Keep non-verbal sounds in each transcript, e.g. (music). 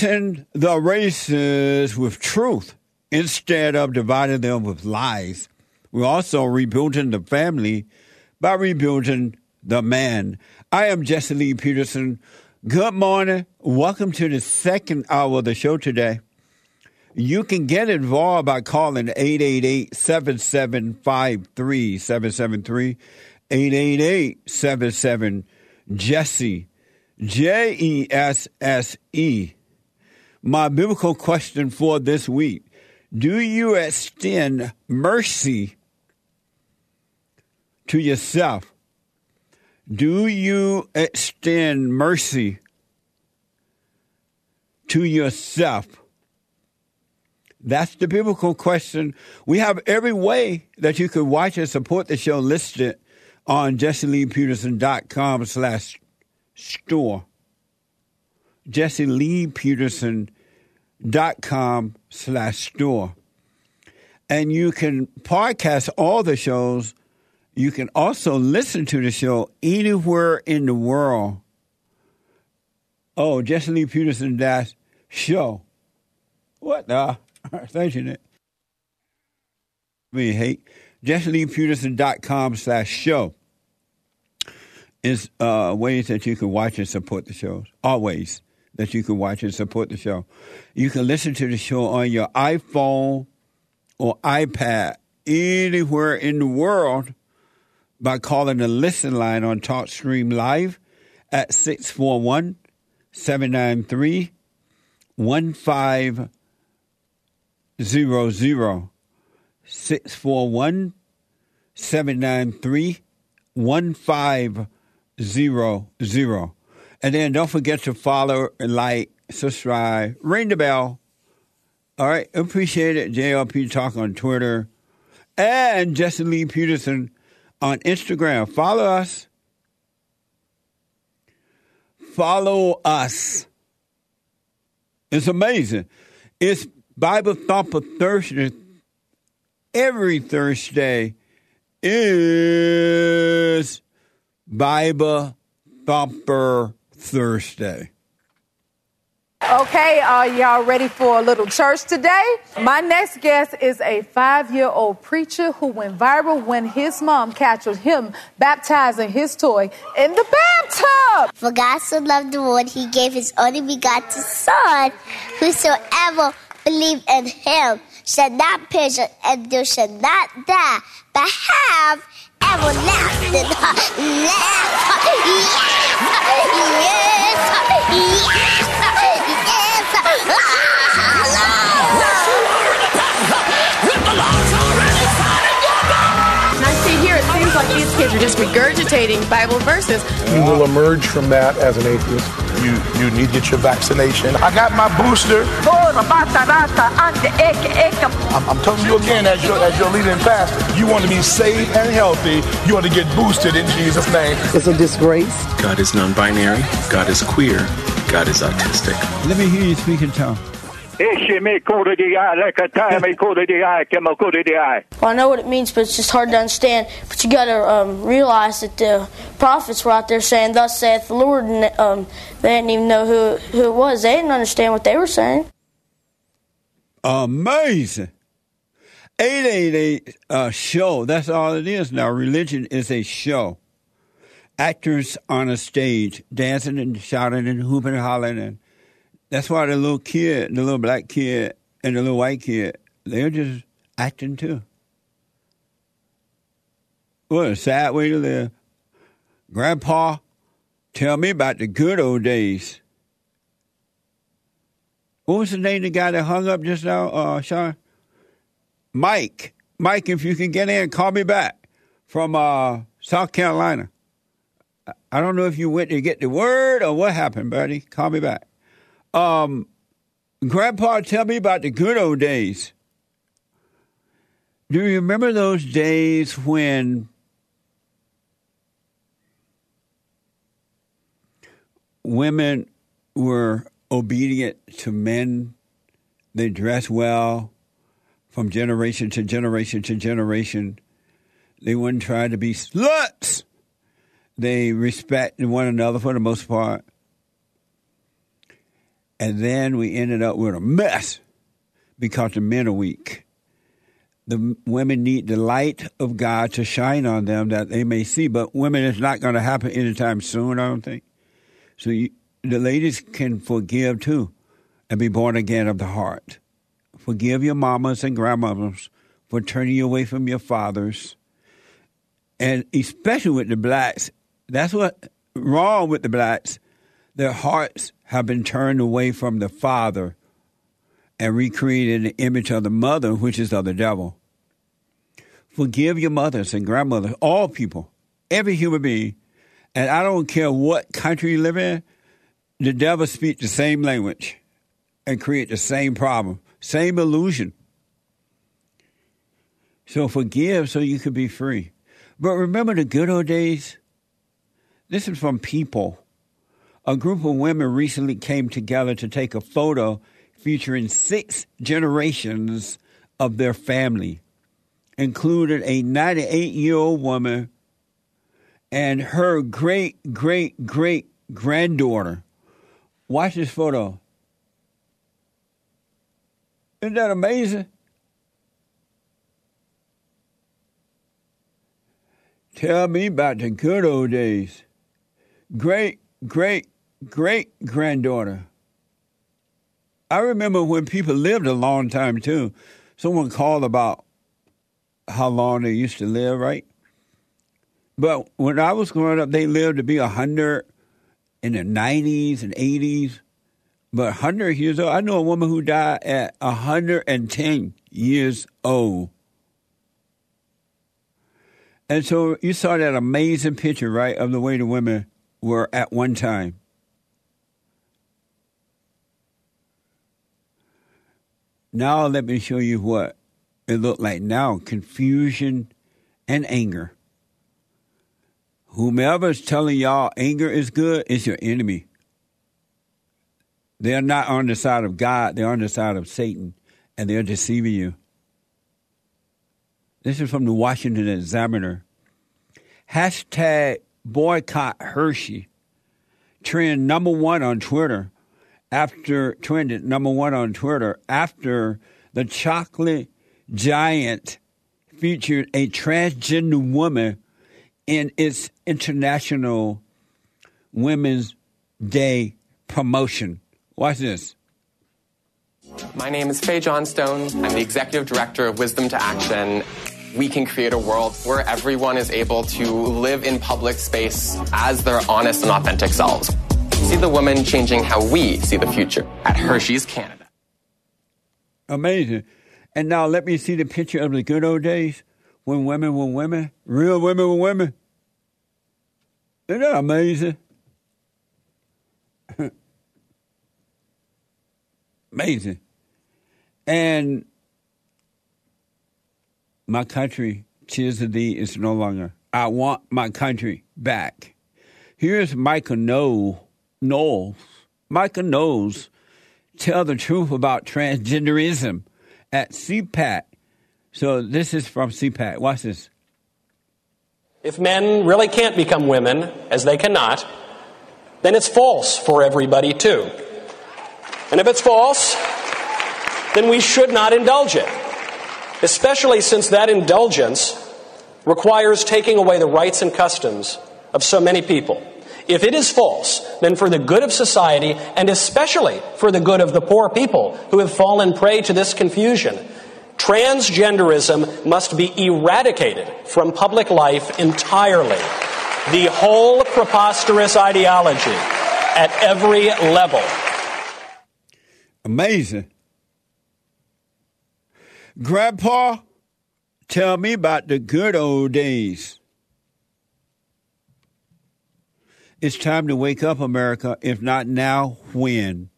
Uniting the races with truth instead of dividing them with lies. We're also rebuilding the family by rebuilding the man. I am Jesse Lee Peterson. Good morning. Welcome to the second hour of the show today. You can get involved by calling 888-7753-773, 888-77-JESSE, J-E-S-S-E. My biblical question for this week, do you extend mercy to yourself? Do you extend mercy to yourself? That's the biblical question. We have every way that you could watch and support the show listed on jesseleepeterson.com slash store. jesseleepeterson.com slash store. And you can podcast all the shows. You can also listen to the show anywhere in the world. Oh, Jesse Lee Peterson dash show. What the? (laughs) You, Nick. Me hate. JesseLeePeterson.com slash show is uh, ways that you can watch and support the shows. Always that you can watch and support the show. You can listen to the show on your iPhone or iPad anywhere in the world by calling the listen line on TalkStream Live at 641 793 1500. 641 793 1500. And then don't forget to follow, like, subscribe, ring the bell. All right, appreciate it. JLP Talk on Twitter and Jesse Lee Peterson on Instagram. Follow us. Follow us. It's amazing. It's Bible Thumper Thursday. Every Thursday is Bible Thumper Thursday. Okay, are y'all ready for a little church today? My next guest is a five year old preacher who went viral when his mom captured him baptizing his toy in the bathtub. For God so loved the world, he gave his only begotten Son. Whosoever believe in him shall not perish and they shall not die, but have everlasting life. (laughs) Yes, yes, (laughs) And kids are just regurgitating Bible verses. You will emerge from that as an atheist. You you need to get your vaccination. I got my booster. I'm, I'm telling you again, as your as your leader and pastor, you want to be safe and healthy. You want to get boosted in Jesus' name. It's a disgrace. God is non binary, God is queer, God is autistic. Let me hear you speak in tongue. Well, I know what it means, but it's just hard to understand. But you got to um, realize that the prophets were out there saying, "Thus saith the Lord," and um, they didn't even know who who it was. They didn't understand what they were saying. Amazing. 888 uh, show. That's all it is now. Religion is a show. Actors on a stage dancing and shouting and hooping and hollering. And that's why the little kid, the little black kid and the little white kid, they're just acting too. What a sad way to live. Grandpa, tell me about the good old days. What was the name of the guy that hung up just now, uh, Sean? Mike. Mike, if you can get in, call me back. from uh, South Carolina. I don't know if you went to get the word or what happened, buddy. Call me back. Um, Grandpa, tell me about the good old days. Do you remember those days when women were obedient to men? They dressed well from generation to generation to generation. They wouldn't try to be sluts. They respected one another for the most part. And then we ended up with a mess because the men are weak. The women need the light of God to shine on them that they may see. But women, it's not going to happen anytime soon, I don't think. So you, the ladies can forgive too and be born again of the heart. Forgive your mamas and grandmothers for turning you away from your fathers. And especially with the blacks, that's what wrong with the blacks. Their hearts have been turned away from the Father and recreated in the image of the mother, which is of the devil. Forgive your mothers and grandmothers, all people, every human being. And I don't care what country you live in, the devil speaks the same language and create the same problem, same illusion. So forgive so you can be free. But remember the good old days? This is from People. A group of women recently came together to take a photo featuring six generations of their family, including a 98 year old woman and her great great great granddaughter. Watch this photo. Isn't that amazing? Tell me about the good old days great great great granddaughter. I remember when people lived a long time too. Someone called about how long they used to live, right? But when I was growing up, they lived to be a hundred in the nineties and eighties. But hundred years old, I know a woman who died at hundred and ten years old. And so you saw that amazing picture, right, of the way the women were at one time. Now let me show you what it looked like now confusion and anger. Whomever's telling y'all anger is good is your enemy. They're not on the side of God, they're on the side of Satan, and they're deceiving you. This is from the Washington Examiner. Hashtag boycott Hershey trend number one on Twitter after trended number one on Twitter after the chocolate giant featured a transgender woman in its International Women's Day promotion. Watch this. My name is Fae Johnstone. I'm the executive director of Wisdom to Action we can create a world where everyone is able to live in public space as their honest and authentic selves. See the woman changing how we see the future at Hershey's Canada. Amazing. And now let me see the picture of the good old days when women were women, real women were women. Isn't that amazing? (laughs) amazing. And my country, tears of thee, is no longer. I want my country back. Here's Michael Knowles. Knowles. Michael Knowles tell the truth about transgenderism at CPAC. So this is from CPAC. Watch this. If men really can't become women, as they cannot, then it's false for everybody too. And if it's false, then we should not indulge it especially since that indulgence requires taking away the rights and customs of so many people. If it is false, then for the good of society, and especially for the good of the poor people who have fallen prey to this confusion, transgenderism must be eradicated from public life entirely. The whole preposterous ideology at every level. Amazing. Grandpa, Tell me about the good old days. It's time to wake up, America. If not now, when?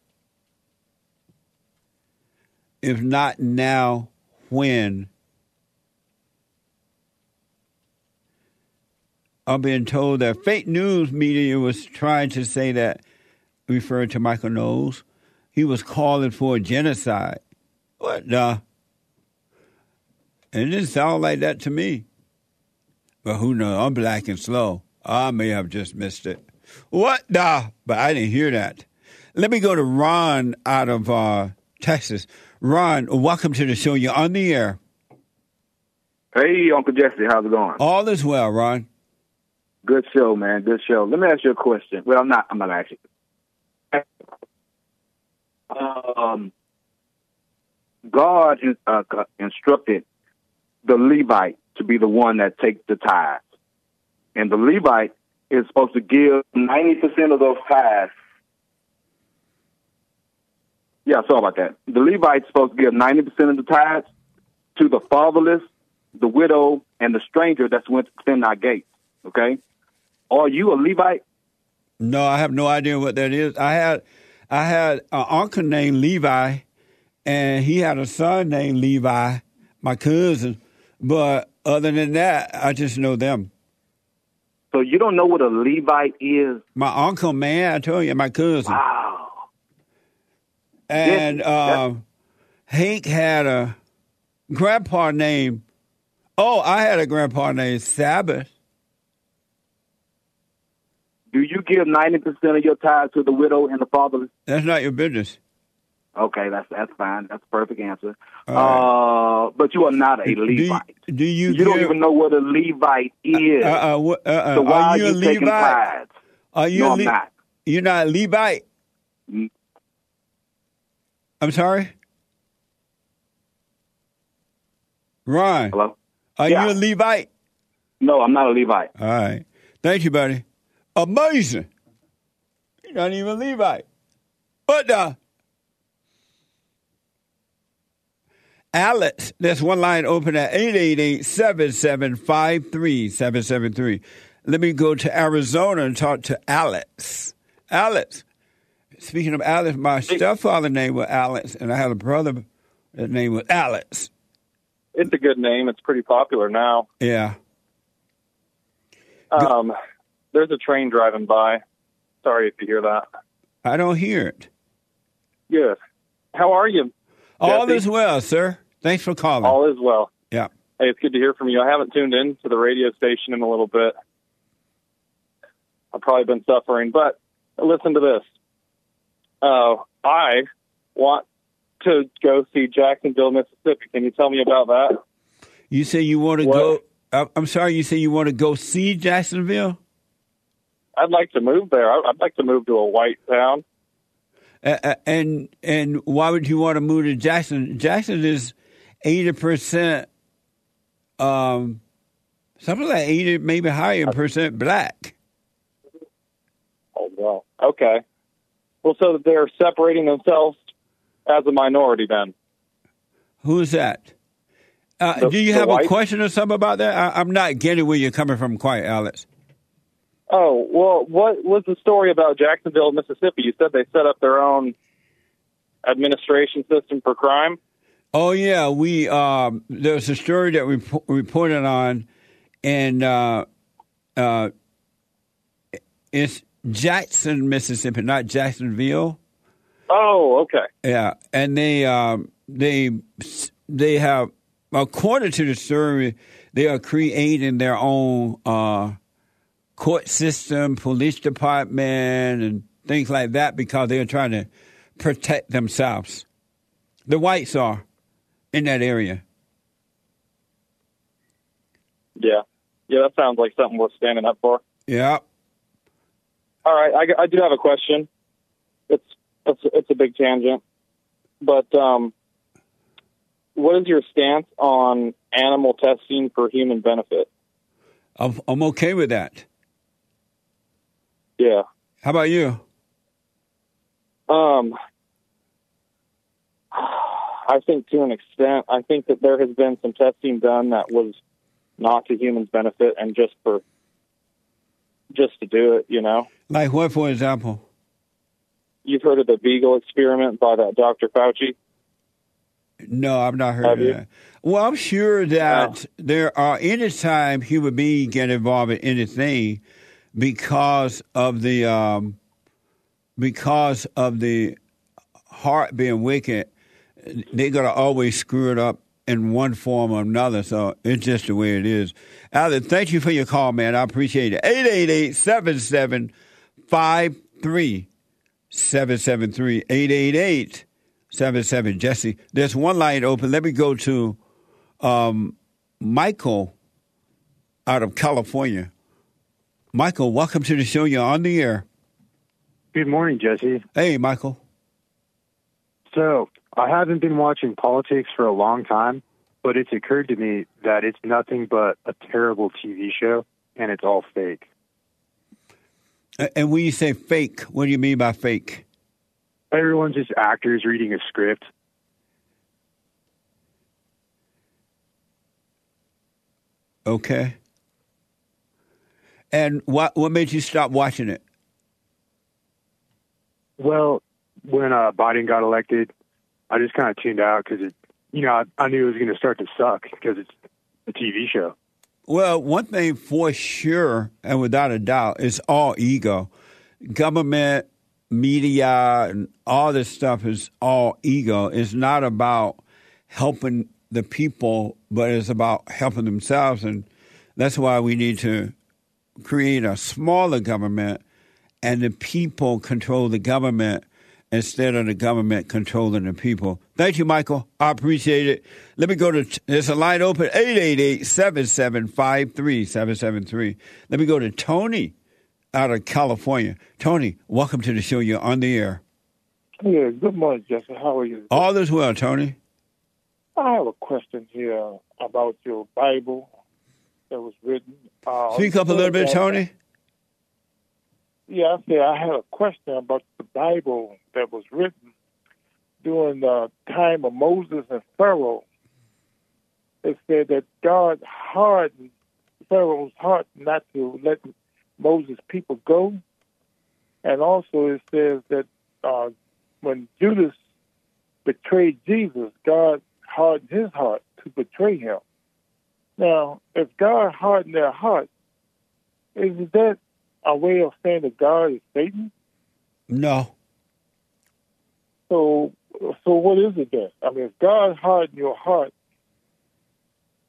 If not now, when? I'm being told that fake news media was trying to say that, referring to Michael Knowles, he was calling for a genocide. What the? It didn't sound like that to me. But who knows? I'm black and slow. I may have just missed it. What the? But I didn't hear that. Let me go to Ron out of uh, Texas. Ron, welcome to the show. You're on the air. Hey, Uncle Jesse, how's it going? All is well, Ron. Good show, man. Good show. Let me ask you a question. Well, I'm not. I'm not asking. Um, God uh, instructed the Levite to be the one that takes the tithes, and the Levite is supposed to give ninety percent of those tithes. Yeah, sorry about that. The Levite's supposed to give ninety percent of the tithes to the fatherless, the widow, and the stranger that's within our gates. Okay, are you a Levite? No, I have no idea what that is. I had I had an uncle named Levi, and he had a son named Levi, my cousin. But other than that, I just know them. So you don't know what a Levite is? My uncle, man, I told you, my cousin. Wow. And uh, Hank had a grandpa named. Oh, I had a grandpa named Sabbath. Do you give ninety percent of your tithe to the widow and the fatherless? That's not your business. Okay, that's that's fine. That's a perfect answer. Right. Uh, but you are not a Levite. Do, do you? You give, don't even know what a Levite is. Uh, uh, uh, uh so why are you, you a taking Levite? tithes? Are you? no, a I'm not. You're not a Levite. Mm. I'm sorry. Ron. Hello. Are Yeah. you a Levite? No, I'm not a Levite. All right. Thank you, buddy. Amazing. You're not even a Levite. But uh Alex, there's one line open at 888-7753-773. Let me go to Arizona and talk to Alex. Alex. Speaking of Alex, my stepfather name was Alex, and I had a brother that name was Alex. It's a good name. It's pretty popular now. Yeah. Um, there's a train driving by. Sorry if you hear that. I don't hear it. Good. How are you? All Jesse? is well, sir. Thanks for calling. All is well. Yeah. Hey, it's good to hear from you. I haven't tuned in to the radio station in a little bit. I've probably been suffering, but listen to this. Uh, I want to go see Jacksonville, Mississippi. Can you tell me about that? You say you want to What? go. uh, I'm sorry. You say you want to go see Jacksonville, I'd like to move there. I- I'd like to move to a white town. uh, and and why would you want to move to Jackson? Jackson is eighty percent, um, something like eighty, maybe higher percent black. Oh, well. Okay. Well, so they're separating themselves as a minority then. Who's that? Uh, The- do you have a question or something about that? I, I'm not getting where you're coming from, quite, Alex. Oh, well, what was the story about Jacksonville, Mississippi? You said they set up their own administration system for crime. Oh yeah, we um, there's a story that we p- reported on, and uh, uh, it's Jackson, Mississippi, not Jacksonville. Oh, okay. Yeah, and they um, they they have according to the story, they are creating their own uh, court system, police department, and things like that because they are trying to protect themselves. The whites are in that area. Yeah. Yeah, that sounds like something worth standing up for. Yeah. All right, I, I do have a question. It's it's it's a big tangent, but um, what is your stance on animal testing for human benefit? I'm, I'm okay with that. Yeah. How about you? Um, I think to an extent, I think that there has been some testing done that was not to humans' benefit and just for just to do it, you know. Like what, for example? You've heard of the Beagle experiment by that Dr. Fauci? No, I've not heard Have of you? that. Well, I'm sure that there are any time human beings get involved in anything because of the um, because of the heart being wicked, they're gonna always screw it up in one form or another. So it's just the way it is. Alan, thank you for your call, man. I appreciate it. 888 7753 773 888 77 Jesse. There's one line open. Let me go to um, Michael out of California. Michael, welcome to the show. You're on the air. Good morning, Jesse. Hey, Michael. So, I haven't been watching politics for a long time, but it's occurred to me that it's nothing but a terrible TV show and it's all fake. And when you say fake, what do you mean by fake? Everyone's just actors reading a script. Okay. And what what made you stop watching it? Well, when uh, Biden got elected, I just kind of tuned out because it, you know, I, I knew it was going to start to suck because it's a TV show. Well, one thing for sure and without a doubt is all ego. Government, media, and all this stuff is all ego. It's not about helping the people, but it's about helping themselves. And that's why we need to create a smaller government and the people control the government instead of the government controlling the people. Thank you, Michael. I appreciate it. Let me go to, there's a line open, 888-7753-773. Let me go to Tony out of California. Tony, welcome to the show. You're on the air. Yeah, good morning, Jesse. How are you? All is well, Tony. I have a question here about your Bible that was written. Uh, Speak up a little bit, Tony. Yeah, I said I had a question about the Bible that was written during the time of Moses and Pharaoh. It said that God hardened Pharaoh's heart not to let Moses' people go. And also it says that uh, when Judas betrayed Jesus, God hardened his heart to betray him. Now, if God hardened their heart, is that a way of saying that God is Satan? No. So, so what is it then? I mean, if God hardened your heart,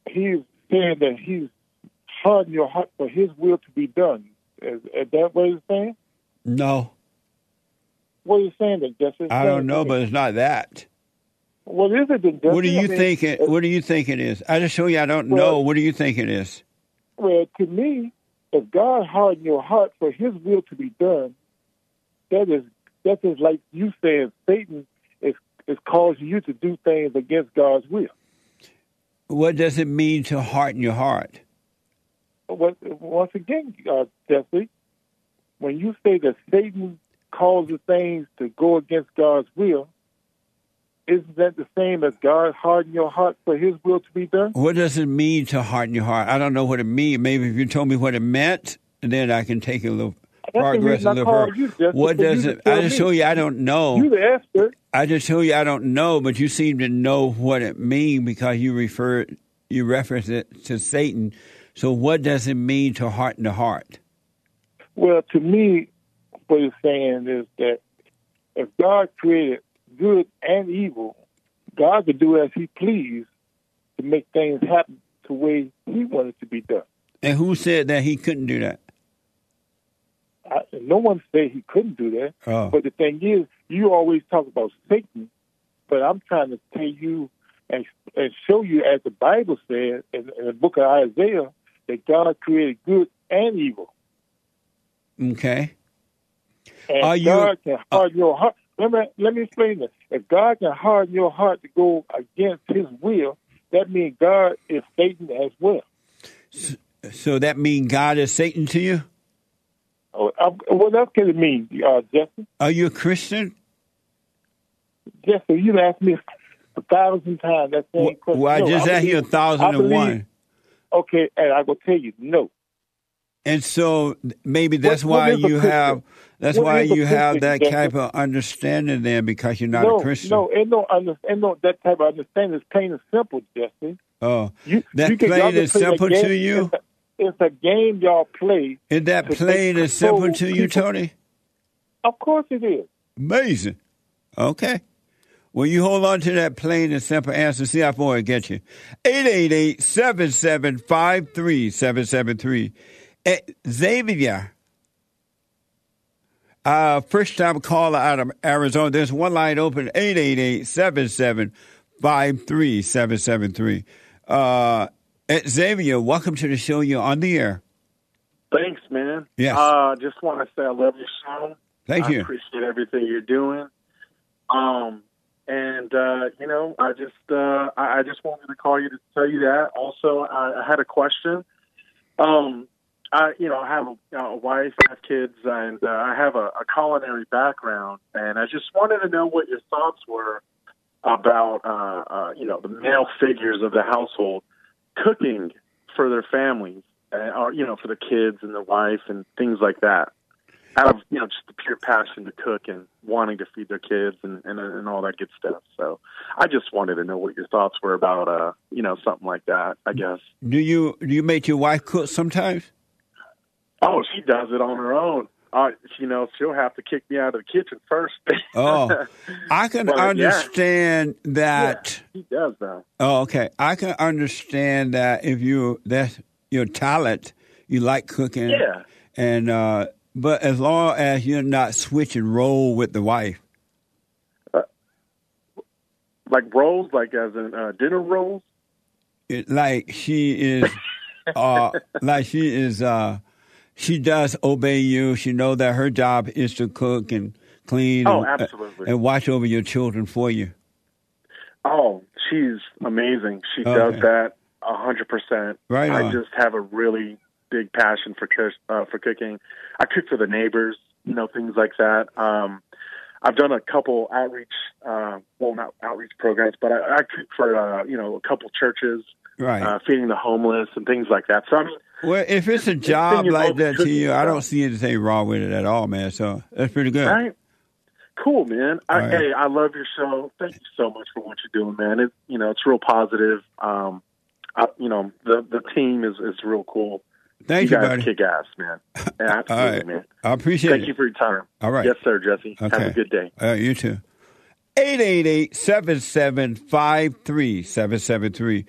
He's saying that He's hardened your heart for His will to be done. Is, is that what He's saying? No. What are you saying then, Jesse? I don't know, but it's not that. What is it then, Jesse? What do you I mean, think it, what do you think it is? I just show you I don't Well- know. What do you think it is? Well, to me, if God hardened your heart for His will to be done, that is that is like you saying Satan is is causing you to do things against God's will. What does it mean to harden your heart? Once again, uh, Jesse, when you say that Satan causes things to go against God's will, isn't that the same as God harden your heart for His will to be done? What does it mean to harden your heart? I don't know what it means. Maybe if you told me what it meant, then I can take a little progress a little further. What does it? I just me. show you I don't know. You the expert. I just show you I don't know, but you seem to know what it means because you refer you reference it to Satan. So what does it mean to harden the heart? Well, to me, what it's saying is that if God created good and evil, God could do as He pleased to make things happen the way He wanted to be done. And who said that he couldn't do that? I, no one said He couldn't do that. Oh. But the thing is, you always talk about Satan, but I'm trying to tell you and, and show you, as the Bible says in, in the book of Isaiah, that God created good and evil. Okay. And Are you- God can harden your heart. Let me let me explain this. If God can harden your heart to go against His will, that means God is Satan as well. So that means God is Satan to you? Oh, What else can it mean, uh, Jesse? Are you a Christian? Jesse, you asked me. a thousand times that same question. Well, I No, just asked you a thousand and believe- one. Okay, and I will tell you no. And so maybe that's What- what why a you have that's What why you have that type of understanding there because you're not no, a Christian. no, ain't no, under, ain't no that type of understanding. is plain and simple, Jesse. Oh, You, that you plain and simple game. to you. It's a, it's a game y'all play. Is that plain and simple to you, people. Tony? Of course it is. Amazing. Okay. Well, you hold on to that plain and simple answer. See how far it gets you. 888-7753-773. Eh, Xavier, uh, first time caller out of Arizona. There's one line open, 888-7753-773. Uh, Xavier, welcome to the show. You're on the air. Thanks, man. Yes. Uh, just want to say I love your show. Thank I you. appreciate everything you're doing. Um, and uh, you know, I just uh, I, I just wanted to call you to tell you that. Also, I, I had a question. Um, I you know I have a, a wife, I have kids, and uh, I have a, a culinary background, and I just wanted to know what your thoughts were about uh, uh, you know the male figures of the household cooking for their families, uh, or you know for the kids and the wife and things like that. Out of you know just the pure passion to cook and wanting to feed their kids and, and and all that good stuff. So I just wanted to know what your thoughts were about uh you know something like that. I guess. Do you do you make your wife cook sometimes? Oh, she does it on her own. Uh, you know, she'll have to kick me out of the kitchen first. (laughs) Oh, I can But, yeah. understand that. he does that. Oh, okay. I can understand that if you that's your talent, you like cooking. Yeah. And uh but as long as you're not switching role with the wife. Like rolls, like as in uh, dinner rolls. It, like she is uh (laughs) like she is uh she does obey you. She know that her job is to cook and clean Oh, and, absolutely. and watch over your children for you. Oh, she's amazing. She Okay. does that a hundred percent. Right I just have a really big passion for uh, for cooking. I cook for the neighbors, you know, things like that. Um, I've done a couple outreach, uh, well, not outreach programs, but I, I cook for uh, you know a couple churches, Right. uh, feeding the homeless and things like that. So I mean, Well, if it's a job Anything like that to you, I don't see anything wrong with it at all, man. So that's pretty good. Right. Cool, man. I, right. Hey, I love your show. Thank you so much for what you're doing, man. It, you know, it's real positive. Um, I, you know, the the team is is real cool. Thank you you, guys buddy. kick ass, man. (laughs) Yeah, absolutely, right. man. I appreciate Thank it. Thank you for your time. All right. Yes, sir, Jesse. Have a good day. Uh, you too. 888-7753-773.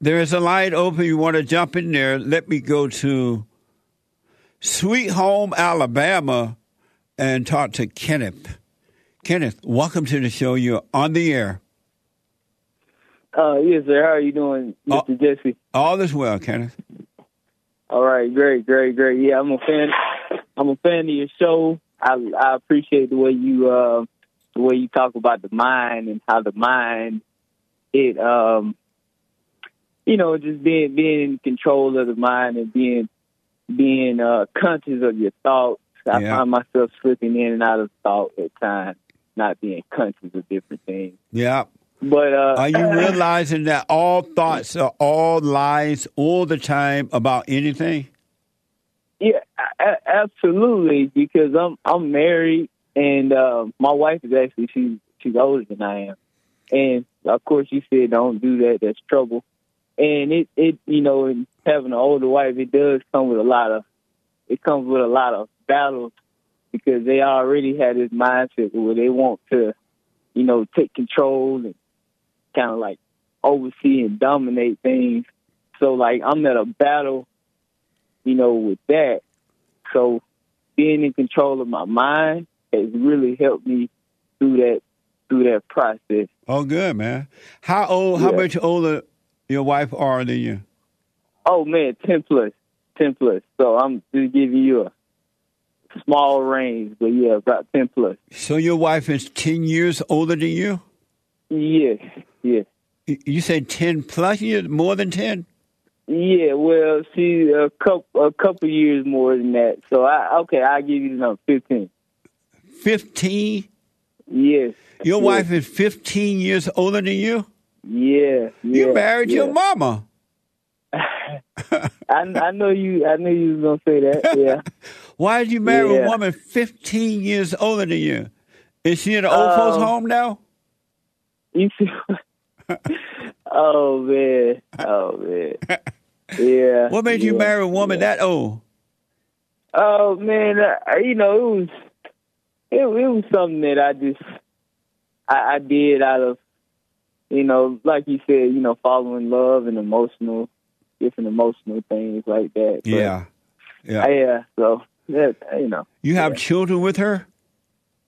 There is a light open. You want to jump in there. Let me go to Sweet Home, Alabama and talk to Kenneth. Kenneth, welcome to the show. You're on the air. Uh, yes, sir. How are you doing, Mr. Jesse? All is well, Kenneth. All right, great, great, great. Yeah, I'm a fan. I'm a fan of your show. I I appreciate the way you uh, the way you talk about the mind and how the mind it um you know just being being in control of the mind and being being uh conscious of your thoughts. I Yeah. find myself slipping in and out of thought at times, not being conscious of different things. Yeah. But uh, Are you (clears throat) realizing that all thoughts are all lies all the time about anything? Yeah, a- absolutely. Because I'm I'm married, and uh, my wife is actually she's she's older than I am, and of course she said don't do that. That's trouble. And it it you know, and having an older wife, it does come with a lot of it comes with a lot of battles because they already had this mindset where they want to, you know, take control and kind of like oversee and dominate things. So like I'm at a battle you know, with that. So being in control of my mind has really helped me through that through that process. Oh, good, man. How old, how much older your wife are than you? Oh man, ten plus, ten plus. So I'm just giving you a small range, but yeah, about ten plus. So your wife is 10 years older than you? Yes, yes. You said 10 plus years, more than 10? Yeah, well, she's a couple a couple years more than that. So I okay, I'll give you the number fifteen. 15? Yes. Your yes. wife is 15 years older than you? Yeah. You married yeah. your mama. (laughs) I, I know you. I knew you was gonna say that. Yeah. (laughs) Why did you marry a woman 15 years older than you? Is she in an old folks Um, home now? (laughs) You see? oh man. Oh man. Yeah. What made you yeah, marry a woman yeah. that old? Oh man, uh, you know it was it, it was something that I just I, I did out of you know like you said you know following love and emotional different emotional things like that. But, Yeah. Yeah. yeah. So that you know. You have children with her?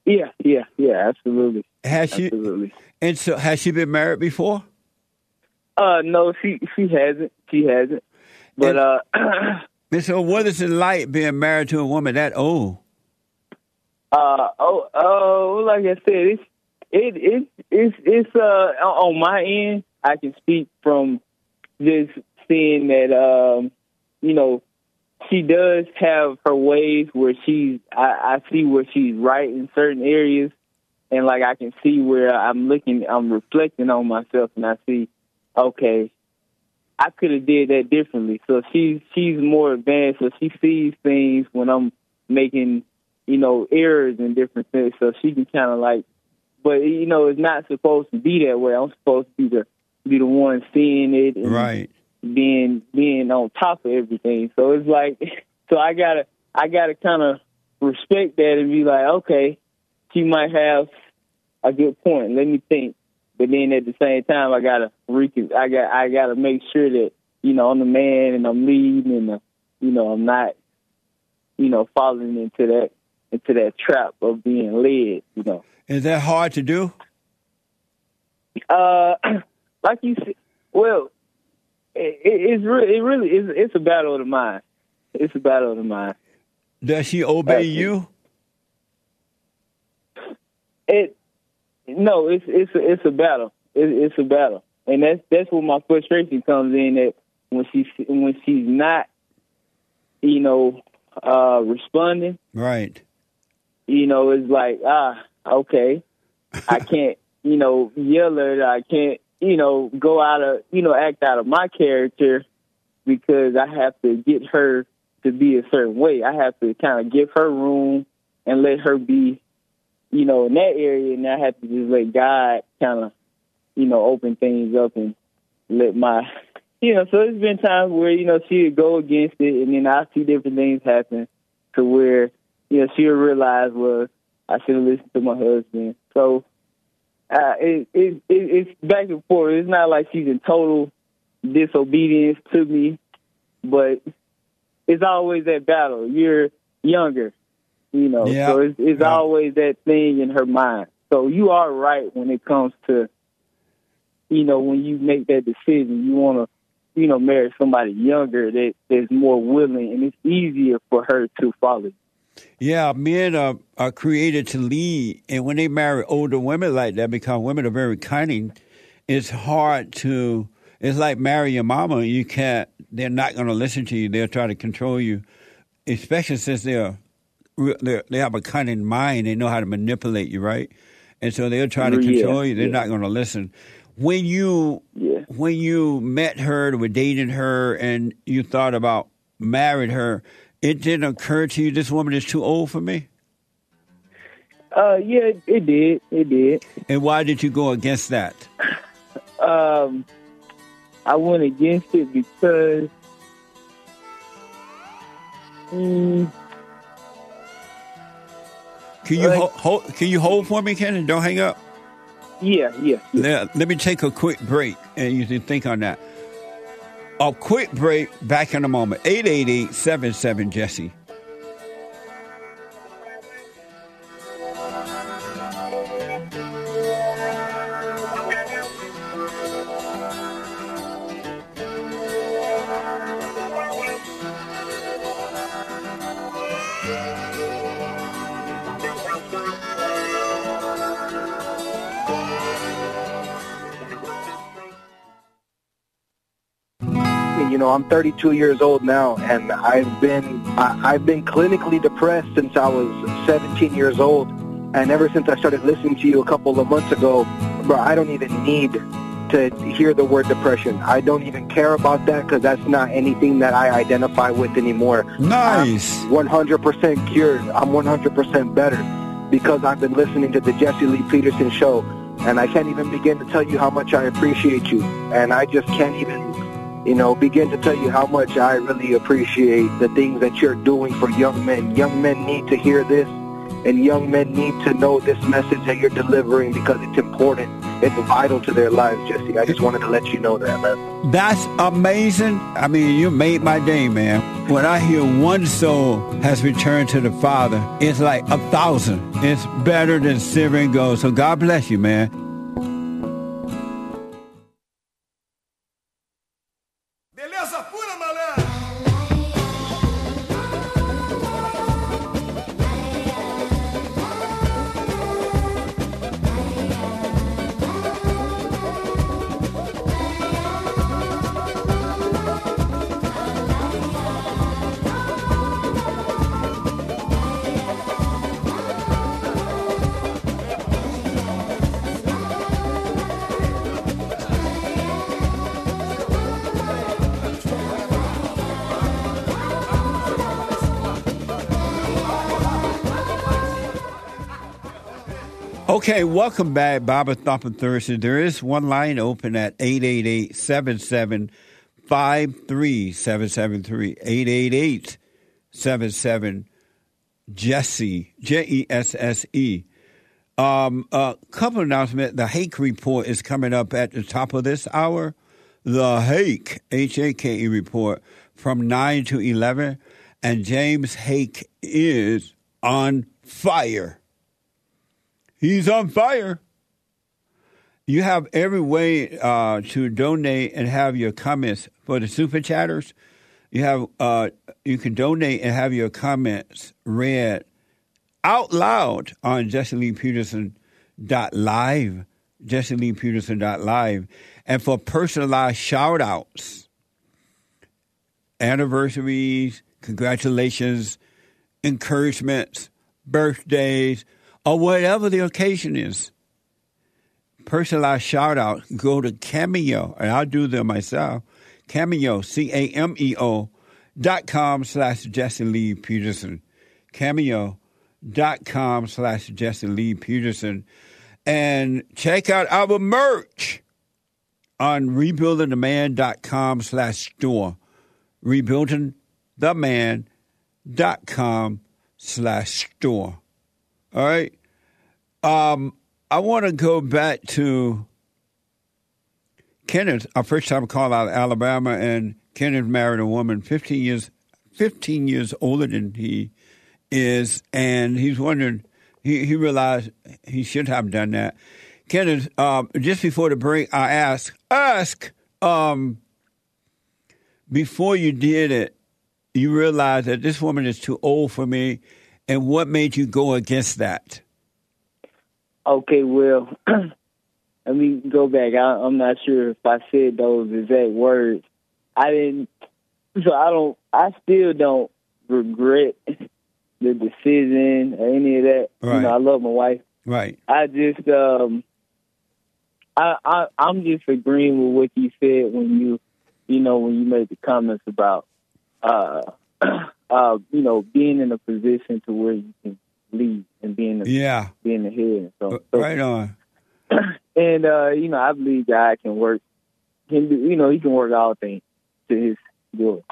Yeah. Yeah. Yeah. Absolutely. Has she? Absolutely. And so, has she been married before? Uh no, she she hasn't. She hasn't. But uh (clears throat) And so, what is it like being married to a woman that old? Uh oh oh like I said it's it it it's it's uh on my end I can speak from just seeing that um you know she does have her ways where she's I, I see where she's right in certain areas and like I can see where I'm looking I'm reflecting on myself and I see okay I could have did that differently. So she's she's more advanced so she sees things when I'm making you know, errors in different things. So she can kind of like, but you know, it's not supposed to be that way. I'm supposed to be the be the one seeing it and Right. being being on top of everything. So it's like, (laughs) so I gotta I gotta kind of respect that and be like, okay, she might have a good point. Let me think. But then at the same time, I gotta recon- I got I gotta make sure that you know I'm the man and I'm leading and uh, you know I'm not you know falling into that into that trap of being led. You know. Is that hard to do? Uh, (clears throat) like you said, well, it, it, it's really, it really is. It's a battle of the mind. It's a battle of the mind. Does she obey you? It, no, it's it's a, it's a battle. It, it's a battle, and that's that's where my frustration comes in. That when she when she's not, you know, uh responding, Right. you know, it's like ah, okay, I (laughs) can't, you know, yell at her. I can't, you know, go out of, you know, act out of my character because I have to get her to be a certain way. I have to kind of give her room and let her be, you know, in that area, and I have to just let God kind of, you know, open things up and let my, (laughs) you know. So there's been times where you know she would go against it, and then I see different things happen to where, you know, she'll realize, well, I should have listened to my husband. So uh, it, it, it it's back and forth. It's not like she's in total disobedience to me, but it's always that battle. You're younger, you know, Yeah. so it's, it's Yeah. always that thing in her mind. So you are right when it comes to, you know, when you make that decision, you want to, you know, marry somebody younger that is more willing, and it's easier for her to follow. Yeah, men are, are created to lead, and when they marry older women like that, because women are very cunning, it's hard to. It's like marrying your mama. You can't. They're not going to listen to you. They'll try to control you, especially since they're, they're they have a cunning mind. They know how to manipulate you, right? And so they'll try to mm, Yeah, control you. They're yeah. not going to listen. When you Yeah. when you met her, were dating her, and you thought about married her, it didn't occur to you this woman is too old for me. Uh, yeah, it, did. It did. And why did you go against that? (laughs) Um, I went against it because, mm, Can you Like- hold, hold, can you hold for me, Ken, don't hang up? yeah, yeah, Let, let me take a quick break, and you can think on that. A quick break. Back in a moment. 888-77 Jesse. Know, I'm 32 years old now, and I've been I, I've been clinically depressed since I was 17 years old, And ever since I started listening to you a couple of months ago, bro, I don't even need to hear the word depression. I don't even care about that because that's not anything that I identify with anymore. Nice. I'm 100% cured. I'm 100% better because I've been listening to the Jesse Lee Peterson show. And I can't even begin to tell you how much I appreciate you. And I just can't even, you know, begin to tell you how much I really appreciate the things that you're doing for young men. Young men need to hear this and young men need to know this message that you're delivering because it's important. It's vital to their lives, Jesse. I just wanted to let you know that, man. That's amazing. I mean, you made my day, man. When I hear one soul has returned to the Father, it's like a thousand. It's better than silver and gold. So God bless you, man. Welcome back, Bible Thumping Thursday. There is one line open at 888 77 773 888 77 Jesse, J E S S E. Um, a couple announcement. The Hake report is coming up at the top of this hour. The Hake, H A K E report from 9 to 11. And James Hake is on fire. He's on fire. You have every way uh, to donate and have your comments for the super chatters. You have uh, you can donate and have your comments read out loud on JesseLeePeterson.live, JesseLeePeterson.live, and for personalized shout outs, anniversaries, congratulations, encouragements, birthdays or whatever the occasion is. Personalized shout out, go to Cameo, and I'll do them myself. Cameo, C A M E O dot com slash Jesse Lee Peterson. Cameo dot com slash Jesse Lee Peterson. And check out our merch on rebuildingtheman.com slash store. Rebuildingtheman.com slash store. All right. Um, I want to go back to Kenneth, our first time call out of Alabama, and Kenneth married a woman 15 years, 15 years older than he is, and he's wondering, he, he realized he should have done that. Kenneth, um, just before the break, I asked, ask, um, before you did it, you realized that this woman is too old for me and what made you go against that? Okay, well, (clears throat) let me go back. I, am not sure if I said those exact words. I didn't, so I don't. I still don't regret the decision or any of that. Right. You know, I love my wife. Right. I just, um, I, I, I'm just agreeing with what you said when you, you know, when you made the comments about, uh, (clears throat) uh, you know, being in a position to where you can lead and being the, yeah being the head. So, so right on. (clears throat) And uh, you know, I believe God can work. Can do, you know, He can work all things to His glory.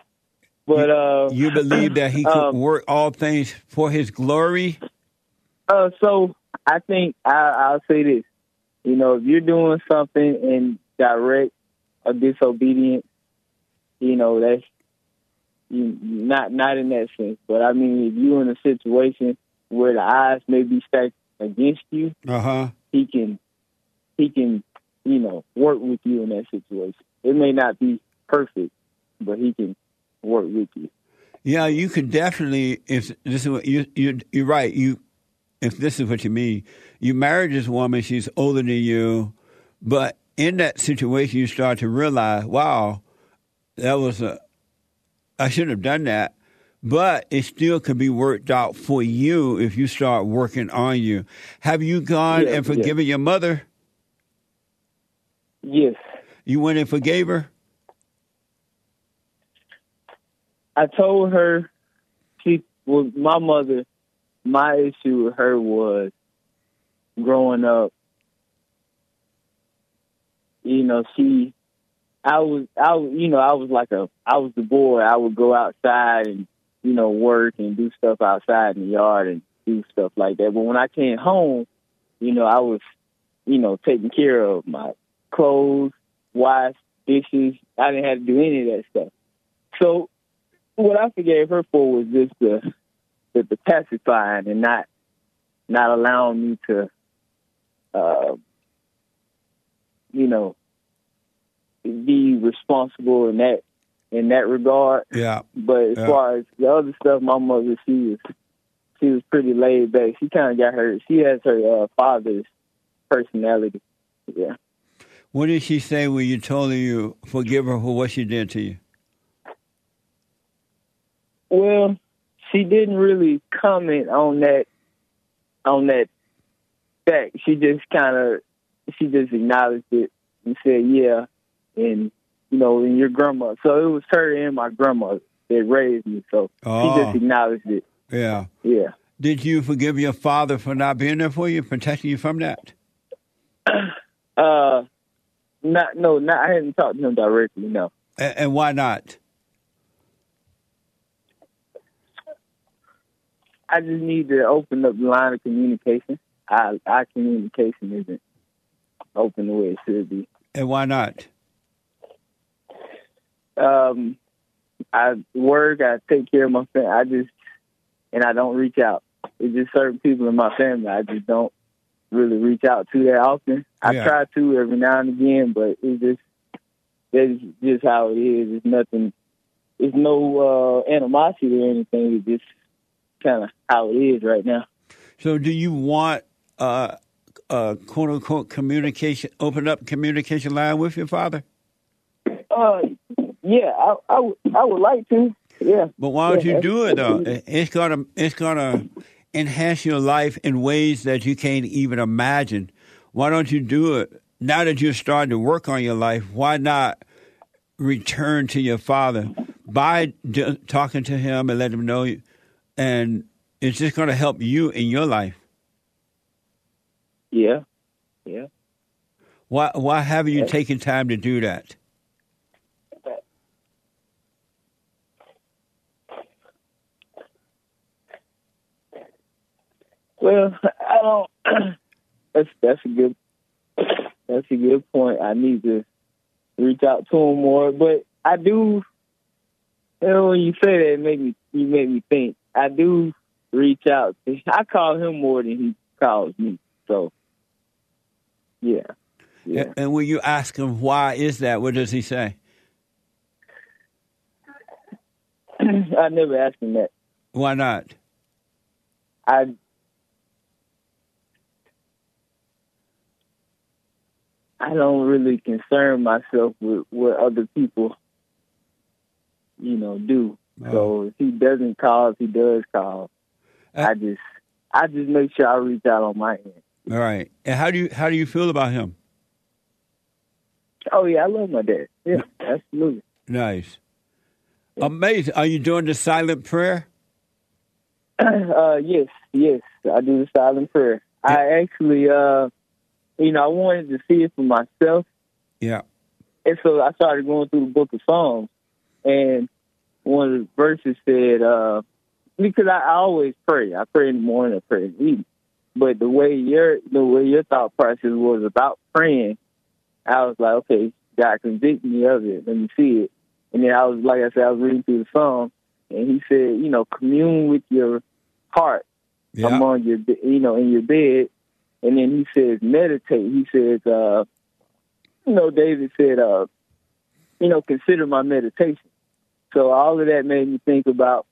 But uh, you believe that He can (clears throat) um, work all things for His glory. Uh, so I think I, I'll say this. You know, if you're doing something in direct or disobedience, you know that's you, not not in that sense, but I mean, if you're in a situation where the odds may be stacked against you, uh-huh. he can he can you know work with you in that situation. It may not be perfect, but he can work with you. Yeah, you could definitely. If this is what you you you're right. You if this is what you mean, you marry this woman. She's older than you, but in that situation, you start to realize, wow, that was a I shouldn't have done that. but it still could be worked out for you if you start working on you. Have you gone Yeah, and forgiven your mother? Yes. You went and forgave her? I told her she was my mother. My issue with her was growing up. You know, she, I was, I, was- you know, I was like a, I was the boy. I would go outside and, you know, work and do stuff outside in the yard and do stuff like that. But when I came home, you know, I was, you know, taking care of my clothes, wash, dishes. I didn't have to do any of that stuff. So what I forgave her for was just the the, the pacifying and not not allowing me to uh you know be responsible in that in that regard. Yeah. But as Yeah. far as the other stuff, my mother she was she was pretty laid back. She kinda got her she has her uh, father's personality. Yeah. What did she say when you told her you forgive her for what she did to you? Well, she didn't really comment on that on that fact. She just kind of she just acknowledged it and said, "Yeah," and you know, and your grandma. So it was her and my grandma that raised me. So she Oh. just acknowledged it. Yeah. Yeah. Did you forgive your father for not being there for you, protecting you from that? (clears throat) Uh, not no, not I hadn't talked to him directly. No. And, and why not? I just need to open up the line of communication. Our, our communication isn't open the way it should be. And why not? Um, I work, I take care of my family. I just, and I don't reach out. It's just certain people in my family I just don't really reach out to that often. I Yeah. try to every now and again, but it's just, that's just how it is. It's nothing, it's no uh, animosity or anything. It's just kind of how it is right now. So, do you want uh, uh, quote unquote communication, open up communication line with your father? Uh, yeah, I, I, would- I would like to. Yeah. But why don't Yeah, you do it though? It's gonna it's gonna enhance your life in ways that you can't even imagine. Why don't you do it now that you're starting to work on your life? Why not return to your father by d- talking to him and let him know, you, and it's just going to help you in your life. Yeah. Yeah. Why why haven't you taken time to do that? Well, I don't. (clears throat) that's that's a good that's a good point. I need to reach out to him more, but I do. You know, when you say that, it make me you make me think. I do reach out. to- I call him more than he calls me. So, yeah, yeah. And, and when you ask him why is that, what does he say? (clears throat) I never asked him that. Why not? I I don't really concern myself with what other people, you know, do. So if he doesn't call, if he does call, I just I just make sure I reach out on my end. All right. And how do you how do you feel about him? Oh yeah, I love my dad. Yeah, absolutely. Nice. Amazing. Are you doing the silent prayer? (clears throat) uh, yes, yes, I do the silent prayer. I actually, uh, you know, I wanted to see it for myself, Yeah. and so I started going through the Book of Psalms, and one of the verses said, uh, because I, I always pray. I pray in the morning, I pray in the evening. But the way your the way your thought process was about praying, I was like, okay, God convict me of it. Let me see it. And then I was like I said, I was reading through the psalm, and he said, you know, commune with your heart Yeah. among your, you know, in your bed. And then he says, meditate. He says, uh, you know, David said, uh, you know, consider my meditation. So all of that made me think about,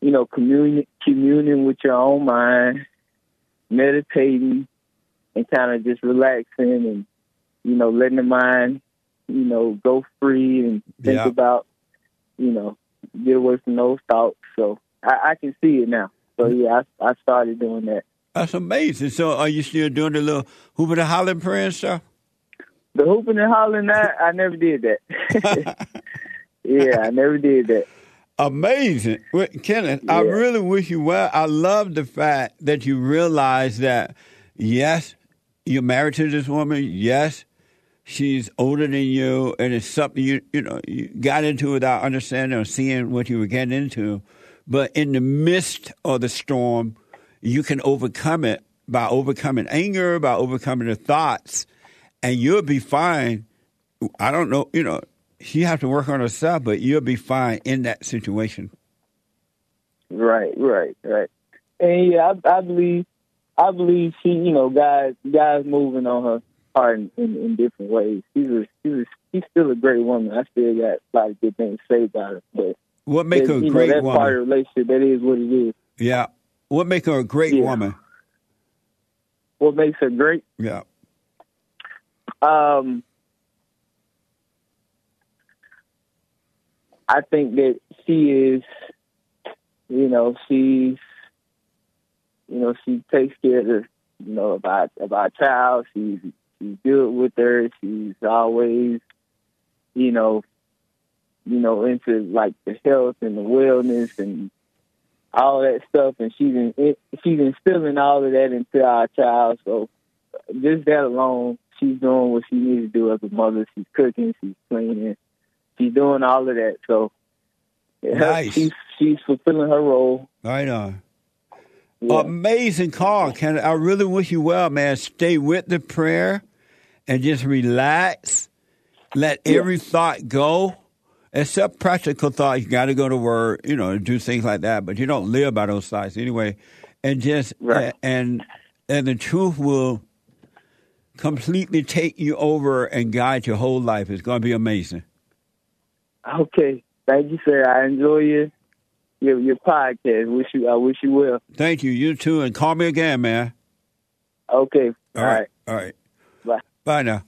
you know, communion, communing with your own mind, meditating, and kind of just relaxing and, you know, letting the mind, you know, go free and think Yeah. about, you know, get away from those thoughts. So I, I can see it now. So yeah, I, I started doing that. That's amazing. So are you still doing the little hooping and hollering prayer and stuff? The hooping and hollering, that I never did that. (laughs) yeah, I never did that. Amazing. Well, Kenneth, I really wish you well. I love the fact that you realize that, yes, you're married to this woman. Yes, she's older than you, and it's something you you know you got into without understanding or seeing what you were getting into. But in the midst of the storm, you can overcome it by overcoming anger, by overcoming the thoughts, and you'll be fine. I don't know, you know, she have to work on herself, but you'll be fine in that situation. Right, right, right. And yeah, I, I believe, I believe she, you know, guys, guys moving on her heart in, in, in different ways. She's a, she's a, she's still a great woman. I still got a lot of good things to say about her. But what make her a great know, that woman? part of the relationship, that is what it is. Yeah. What makes her a great Yeah. woman? What makes her great? Yeah. Um, I think that she is, you know, she's, you know, she takes care of, the, you know, about about child. She's, she's good with her. She's always, you know, you know, into like the health and the wellness and all that stuff. And she's in, she's instilling all of that into our child. So just that alone, she's doing what she needs to do as a mother. She's cooking, she's cleaning, she's doing all of that. So her- Nice. she's she's fulfilling her role. Right on. Amazing call, Ken. I really wish you well, man. Stay with the prayer and just relax. Let every thought go, except practical thoughts. You got to go to work, you know, do things like that. But you don't live by those thoughts anyway. And just right. and and the truth will completely take you over and guide your whole life. It's going to be amazing. Okay, thank you, sir. I enjoy your your your podcast. Wish you I wish you well. Thank you. You too. And call me again, man. Okay. All right. All right. Bye. Bye now.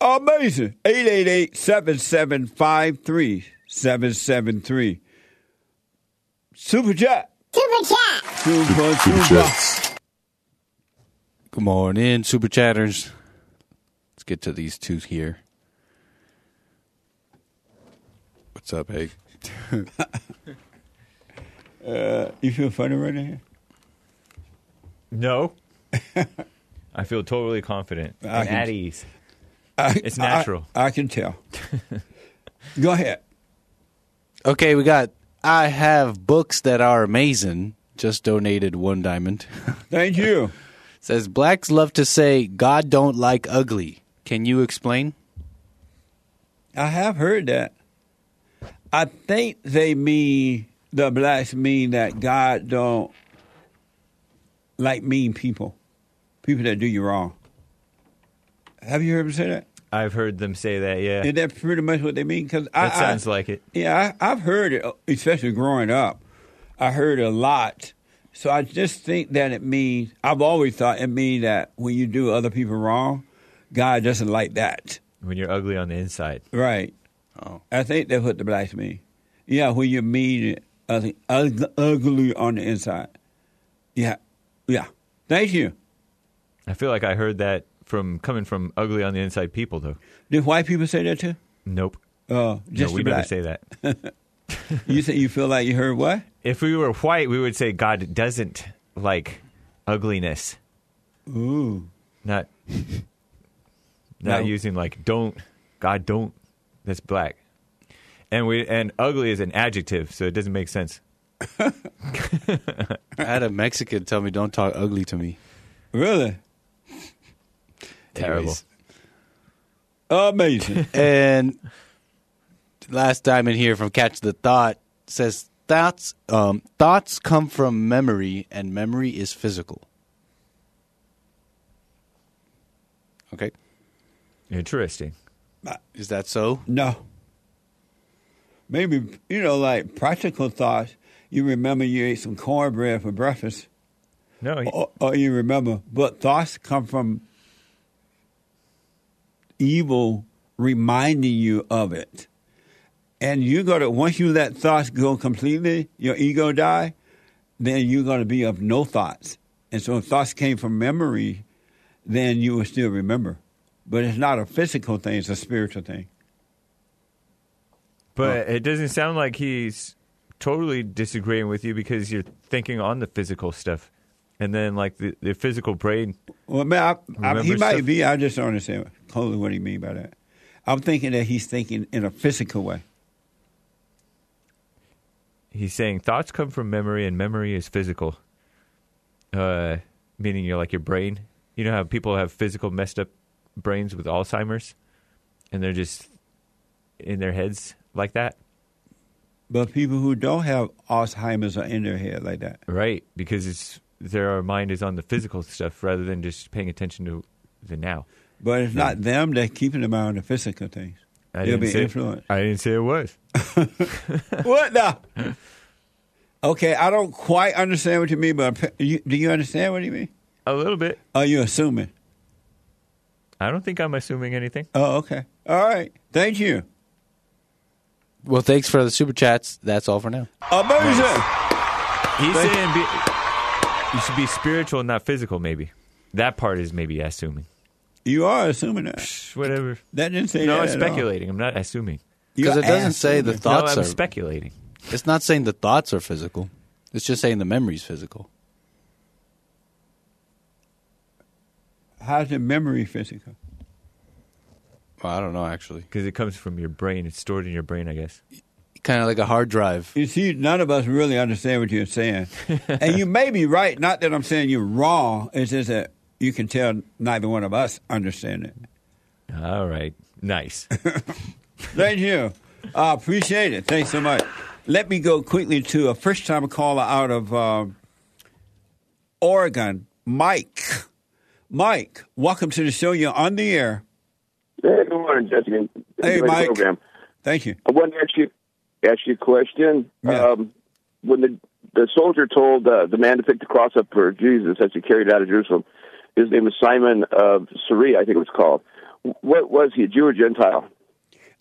Amazing. 888-775-3773. Super chat. Super chat. Super, super. Good morning, Super Chatters. Let's get to these two here. What's up, Hank? (laughs) Uh, you feel funny right now? No. (laughs) I feel totally confident I and can- at ease. I- it's natural. I, I can tell. (laughs) Go ahead. Okay, we got I have books that are amazing. Just donated one diamond. (laughs) Thank you. Says blacks love to say God don't like ugly. Can you explain? I have heard that. I think they mean the blacks mean that God don't like mean people, people that do you wrong. Have you heard them say that? I've heard them say that. Yeah, Is that pretty much what they mean? Because that I, sounds I, like it. Yeah, I, I've heard it, uh, especially growing up. I heard a lot. So I just think that it means, I've always thought it means that when you do other people wrong, God doesn't like that. When you're ugly on the inside. Right. Oh. I think that's what the blacks mean. Yeah, when you're mean, I ugly on the inside. Yeah. Yeah. Thank you. I feel like I heard that from coming from ugly on the inside people, though. Do white people say that too? Nope. Oh, just no, we the never say that. (laughs) You say you feel like you heard what? If we were white, we would say God doesn't like ugliness. Ooh. Not not No. using like don't God don't. That's black. And we and ugly is an adjective, so it doesn't make sense. (laughs) (laughs) I had a Mexican tell me don't talk ugly to me. Really? Terrible. Amazing. (laughs) and last diamond here from Catch the Thought says thoughts um, thoughts come from memory and memory is physical. Okay. Interesting. Is that so? No. Maybe, you know, like practical thoughts. You remember you ate some cornbread for breakfast. No. Or, or you remember, but thoughts come from evil reminding you of it. And you're gonna once you let thoughts go completely, your ego die, then you're gonna be of no thoughts. And so if thoughts came from memory, then you will still remember. But it's not a physical thing, it's a spiritual thing. But it doesn't sound like he's totally disagreeing with you because you're thinking on the physical stuff. And then, like, the, the physical brain. Well, man, I, I, he might be. I just don't understand totally what he mean by that. I'm thinking that he's thinking in a physical way. He's saying thoughts come from memory and memory is physical. Uh, meaning you're like your brain. You know how people have physical messed up brains with Alzheimer's? And they're just in their heads like that? But people who don't have Alzheimer's are in their head like that. Right, because it's their mind is on the physical stuff rather than just paying attention to the now. But it's not them that's keeping them out on the physical things. I They'll be say, influenced. I didn't say it was. (laughs) (laughs) what now? Okay, I don't quite understand what you mean, but you, do you understand what you mean? A little bit. Are you assuming? I don't think I'm assuming anything. Oh, okay. All right. Thank you. Well, thanks for the super chats. That's all for now. Amazing. He's Thank- saying be, you should be spiritual, and not physical. Maybe that part is maybe assuming. You are assuming that. Whatever. That didn't say no. that I'm at all. speculating. I'm not assuming. Because it doesn't say the thoughts no, are I'm speculating. It's not saying the thoughts are physical. It's just saying the memory's physical. How's the memory physical? Well, I don't know actually. Because it comes from your brain. It's stored in your brain, I guess. Kind of like a hard drive. You see, none of us really understand what you're saying. (laughs) and you may be right. Not that I'm saying you're wrong. It's just that you can tell neither one of us understand it. All right. Nice. (laughs) Thank you. I appreciate it. Thanks so much. Let me go quickly to a first time caller out of uh, Oregon, Mike. Mike, welcome to the show. You're on the air. Hey, good morning, Jesse. Hey, Mike. Program. Thank you. I wanted to ask you, ask you a question. Um, when the the soldier told uh, the man to pick the cross up for Jesus as he carried it out of Jerusalem, his name was Simon of Syria, I think it was called. What was he, a Jew or Gentile?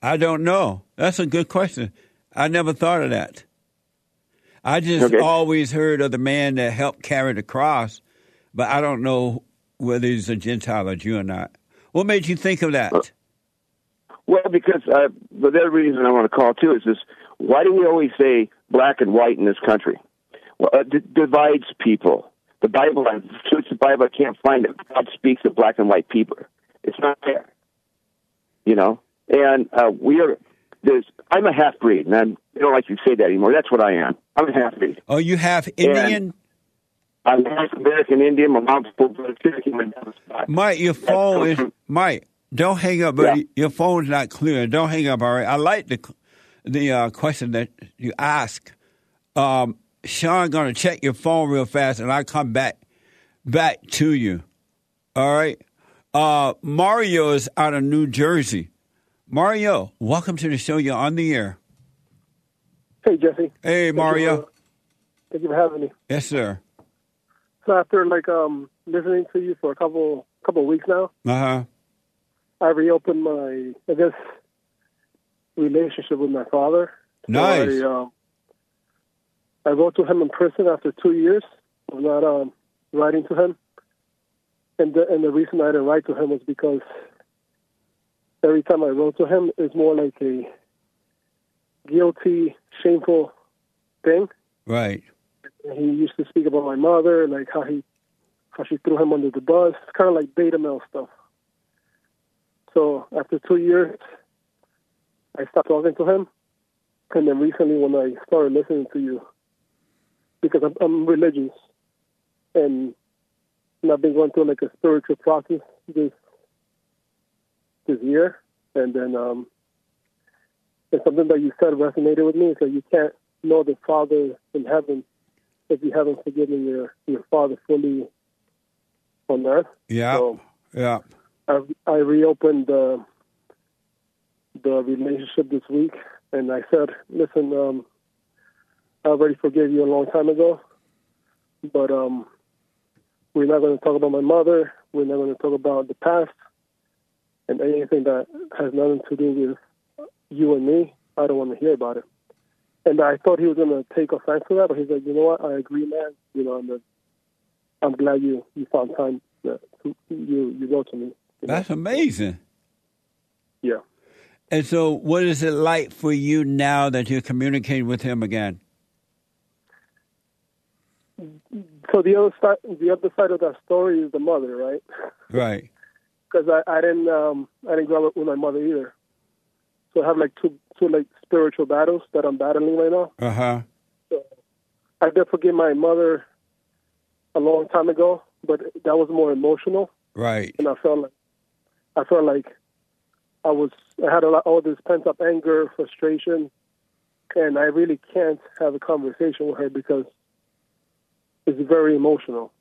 I don't know. That's a good question. I never thought of that. I just Okay. always heard of the man that helped carry the cross, but I don't know whether he's a Gentile or Jew or not. What made you think of that? Well, because uh, the other reason I want to call too is this: why do we always say black and white in this country? Well, it d- divides people. The Bible, I search the Bible, I can't find it. God speaks of black and white people. It's not there, you know. And uh, we are. There's. I'm a half breed, and I'm, they don't like to say that anymore. That's what I am. I'm a half breed. Oh, you have Indian? I'm half American Indian. My mom's full blood Cherokee. My dad's. Mike, your phone is Mike. Don't hang up, but Yeah. your phone's not clear. Don't hang up. All right. I like the the uh, question that you ask. Um, Sean, gonna check your phone real fast, and I come back back to you. All right. Uh, Mario is out of New Jersey. Mario, welcome to the show. You're on the air. Hey, Jesse. Hey, Thank you Mario. for- Thank you for having me. Yes, sir. So after like um listening to you for a couple couple of weeks now, Uh huh. I reopened my I guess relationship with my father. So Nice. I, um, I wrote to him in prison after two years of not um, writing to him, and the and the reason I didn't write to him was because every time I wrote to him, it's more like a guilty, shameful thing. Right. And he used to speak about my mother, like how he how she threw him under the bus, It's kind of like beta male stuff. So after two years, I stopped talking to him, and then recently when I started listening to you, because I'm, I'm religious, and, and I've been going through like a spiritual process this this year, and then um, and something that you said resonated with me is that you can't know the Father in heaven if you haven't forgiven your your Father fully on earth. Yeah. So Yeah. I I reopened the the relationship this week, and I said, "Listen, um, I already forgave you a long time ago, but um, we're not going to talk about my mother. We're not going to talk about the past and anything that has nothing to do with you and me. I don't want to hear about it. And I thought he was going to take offense to that, but he's like, you know what? I agree, man. You know, and I'm glad you you found time that you you wrote to me. That's amazing. Yeah. And so, what is it like for you now that you're communicating with him again? So the other side, the other side of that story is the mother, right? Right. (laughs) Because I, I didn't, um, I didn't grow up with my mother either. So I have like two, two like spiritual battles that I'm battling right now. Uh huh. So I did forgive my mother a long time ago, but that was more emotional. Right. And I felt like, I felt like I was, I had lot, all this pent up anger, frustration, and I really can't have a conversation with her because it's very emotional,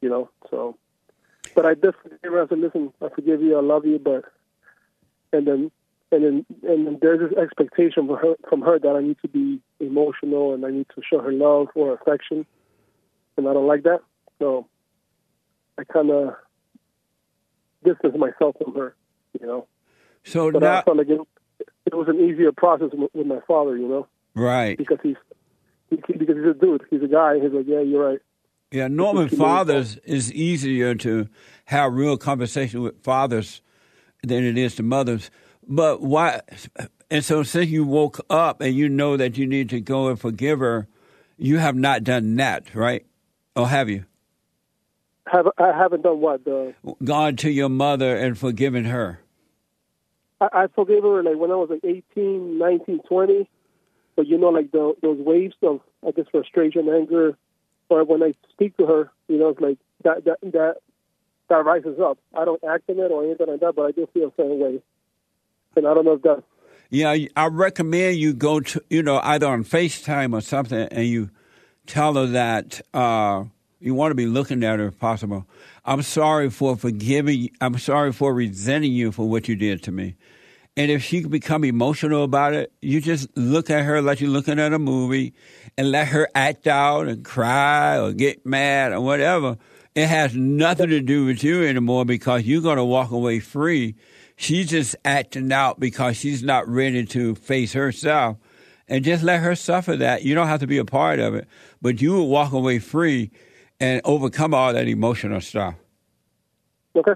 you know. So, but I did forgive her. I said, "Listen, I forgive you. I love you." But, and then, and then, and then there's this expectation from her, from her that I need to be emotional and I need to show her love or affection, and I don't like that. So, I kind of distance myself from her, you know. So but now, I like it, it was an easier process with, with my father, you know, right? because he's he, because he's a dude. He's a guy. He's like, yeah, you're right. Yeah, Norman fathers is easier to have real conversation with fathers than it is to mothers. But why? And so, since you woke up and you know that you need to go and forgive her, you have not done that, right? Or have you? Have I haven't done what the Gone to your mother and forgiven her. I, I forgave her like when I was like 18, 19, 20. But you know, like the, those waves of I guess frustration, anger, or when I speak to her, you know, it's like that that that that rises up. I don't act in it or anything like that, but I do feel a certain way, and I don't know if that. Yeah, I recommend you go to you know either on FaceTime or something, and you tell her that uh, you want to be looking at her if possible. I'm sorry for forgiving. I'm sorry for resenting you for what you did to me. And if she become emotional about it, you just look at her like you're looking at a movie and let her act out and cry or get mad or whatever. It has nothing to do with you anymore because you're going to walk away free. She's just acting out because she's not ready to face herself. And just let her suffer that. You don't have to be a part of it, but you will walk away free and overcome all that emotional stuff. Okay.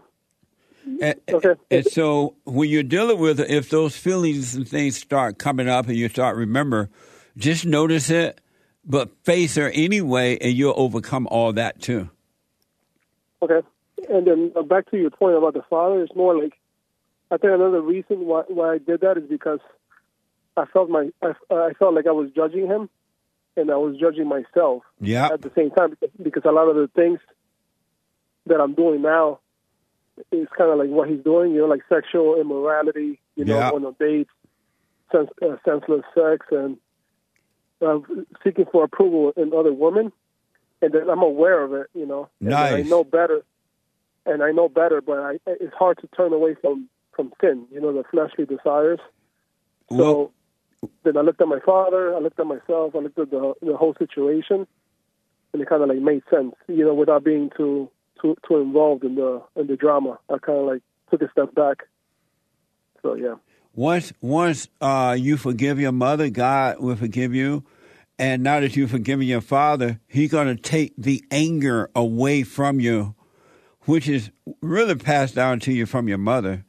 And, okay. and so when you're dealing with it, if those feelings and things start coming up and you start remember, just notice it, but face her anyway, and you'll overcome all that too. Okay. And then uh, back to your point about the father, it's more like I think another reason why why I did that is because I felt my I, I felt like I was judging him, and I was judging myself. Yeah. At the same time, because, because a lot of the things that I'm doing now is kind of like what he's doing, you know, like sexual immorality, you know, Yeah. on a date, sens- uh, senseless sex, and uh, seeking for approval in other women. And then I'm aware of it, you know. And I know better, and I know better, but I, it's hard to turn away from from sin, you know, the fleshly desires. So then I looked at my father, I looked at myself, I looked at the the whole situation, and it kind of like made sense, you know, without being too too too involved in the in the drama. I kind of like took a step back. So yeah, Once once uh, you forgive your mother, God will forgive you. And now that you've forgiven your father, he's going to take the anger away from you, which is really passed down to you from your mother.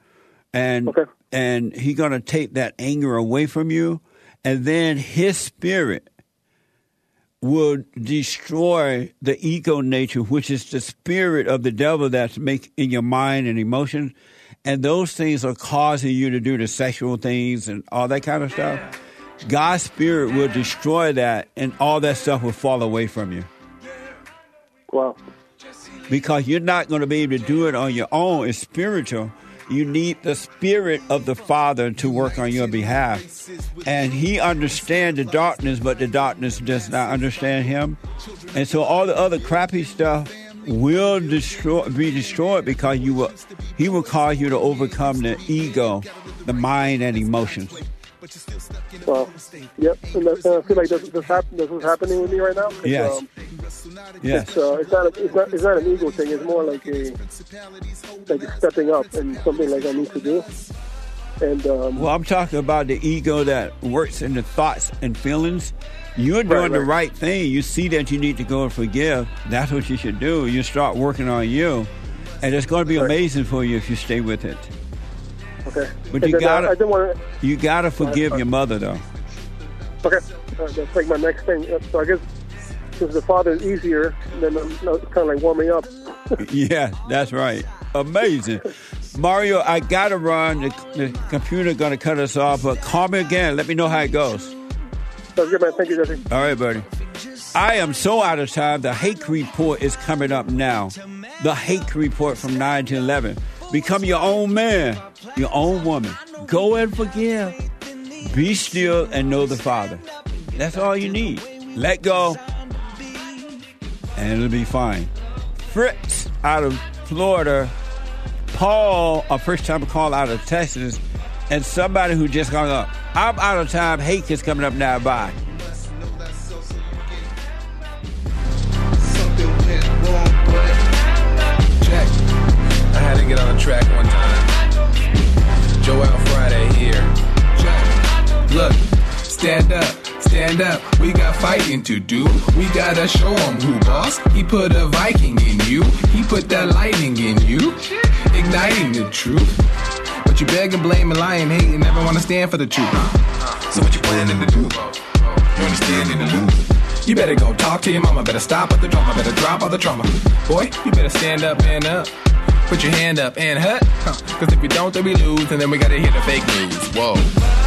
And and he's going to take that anger away from you, and then his spirit will destroy the ego nature, which is the spirit of the devil that's make in your mind and emotions. And those things are causing you to do the sexual things and all that kind of stuff. God's spirit will destroy that, and all that stuff will fall away from you. Wow. Because you're not going to be able to do it on your own. It's spiritual. You need the spirit of the Father to work on your behalf. And He understands the darkness, but the darkness does not understand Him. And so all the other crappy stuff will destroy, be destroyed because you will, He will cause you to overcome the ego, the mind, and emotions. well, yep. And, that, and I feel like this, this, hap- this is happening with me right now. Yes. Um, Yes. It's, uh, it's not. A, it's not. It's not an ego thing. It's more like a like stepping up and something like I need to do. And um, well, I'm talking about the ego that works in the thoughts and feelings. You're doing Right, the right. right thing. You see that you need to go and forgive. That's what you should do. You start working on you, and it's going to be amazing for you if you stay with it. okay. But And you uh, gotta- I didn't want You got to forgive your mother, though. Okay, uh, that's like my next thing. So I guess since the father is easier, then I'm no, kind of like warming up. (laughs) yeah, that's right. Amazing. Mario, I got to run. The, the computer going to cut us off, but call me again. Let me know how it goes. Sounds good, man. Thank you, Jesse. All right, buddy. I am so out of time. The Hake Report is coming up now. The Hake Report from 9 to 11. Become your own man, your own woman. Go and forgive. Be still and know the Father. That's all you need. Let go, and it'll be fine. Fritz out of Florida. Paul, a first time call out of Texas, and somebody who just hung up. I'm out of time. Hake is coming up now. Bye. I had to get on the track one time. Joel Friday here. Look, stand up, stand up. We got fighting to do. We gotta show show 'em who boss. He put a Viking in you. He put that lightning in you. Igniting the truth. But you beg and blame and lie and hate and never wanna stand for the truth. So what you planning to do? You understanding the lose. You better go talk to your mama. Better stop all the drama. Better drop all the trauma. Boy, you better stand up and up. Put your hand up and hut. Huh. Cause if we don't, then we lose. And then we gotta hear the fake news. Whoa.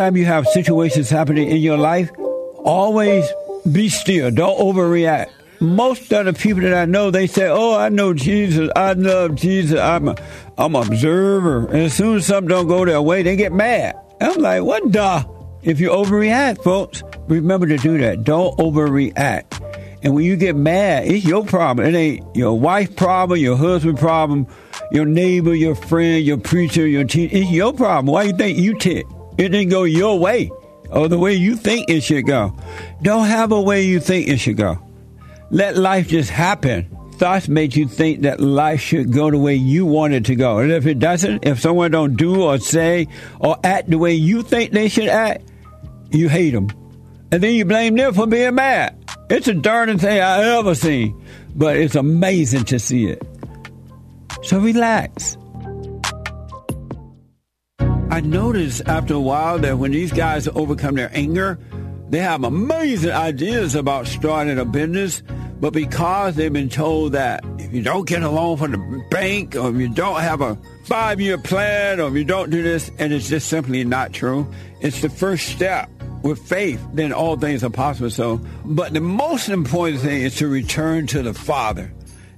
Anytime you have situations happening in your life, always be still. Don't overreact. Most of the people that I know, they say, "Oh, I know Jesus. I love Jesus. I'm a, I'm an observer." And as soon as something don't go their way, they get mad. I'm like, "What the?" If you overreact, folks, remember to do that. Don't overreact. And when you get mad, it's your problem. It ain't your wife problem, your husband problem, your neighbor, your friend, your preacher, your teacher. It's your problem. Why you think you tick? It didn't go your way or the way you think it should go. Don't have a way you think it should go. Let life just happen. Thoughts make you think that life should go the way you want it to go. And if it doesn't, if someone don't do or say or act the way you think they should act, you hate them. And then you blame them for being mad. It's the darndest thing I ever seen. But it's amazing to see it. So relax. I noticed after a while that when these guys overcome their anger, they have amazing ideas about starting a business. But because they've been told that if you don't get a loan from the bank, or if you don't have a five year plan, or if you don't do this, and it's just simply not true, it's the first step. With faith, then all things are possible. So, but the most important thing is to return to the Father.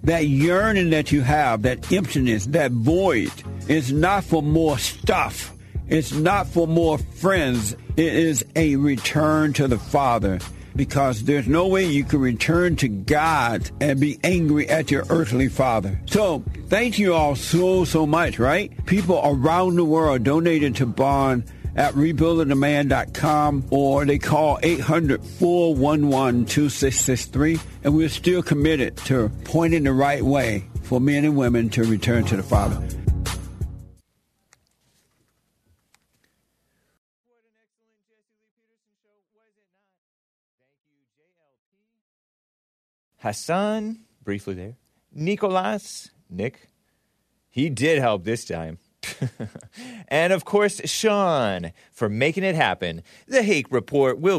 That yearning that you have, that emptiness, that void, is not for more stuff. It's not for more friends. It is a return to the Father because there's no way you can return to God and be angry at your earthly father. So thank you all so, so much, right? People around the world donated to Bond at rebuildingtheman.com or they call 800-411-2663 and we're still committed to pointing the right way for men and women to return to the Father. Hassan, briefly there. Nicolas, Nick, he did help this time. (laughs) and of course, Sean for making it happen. The Hake Report will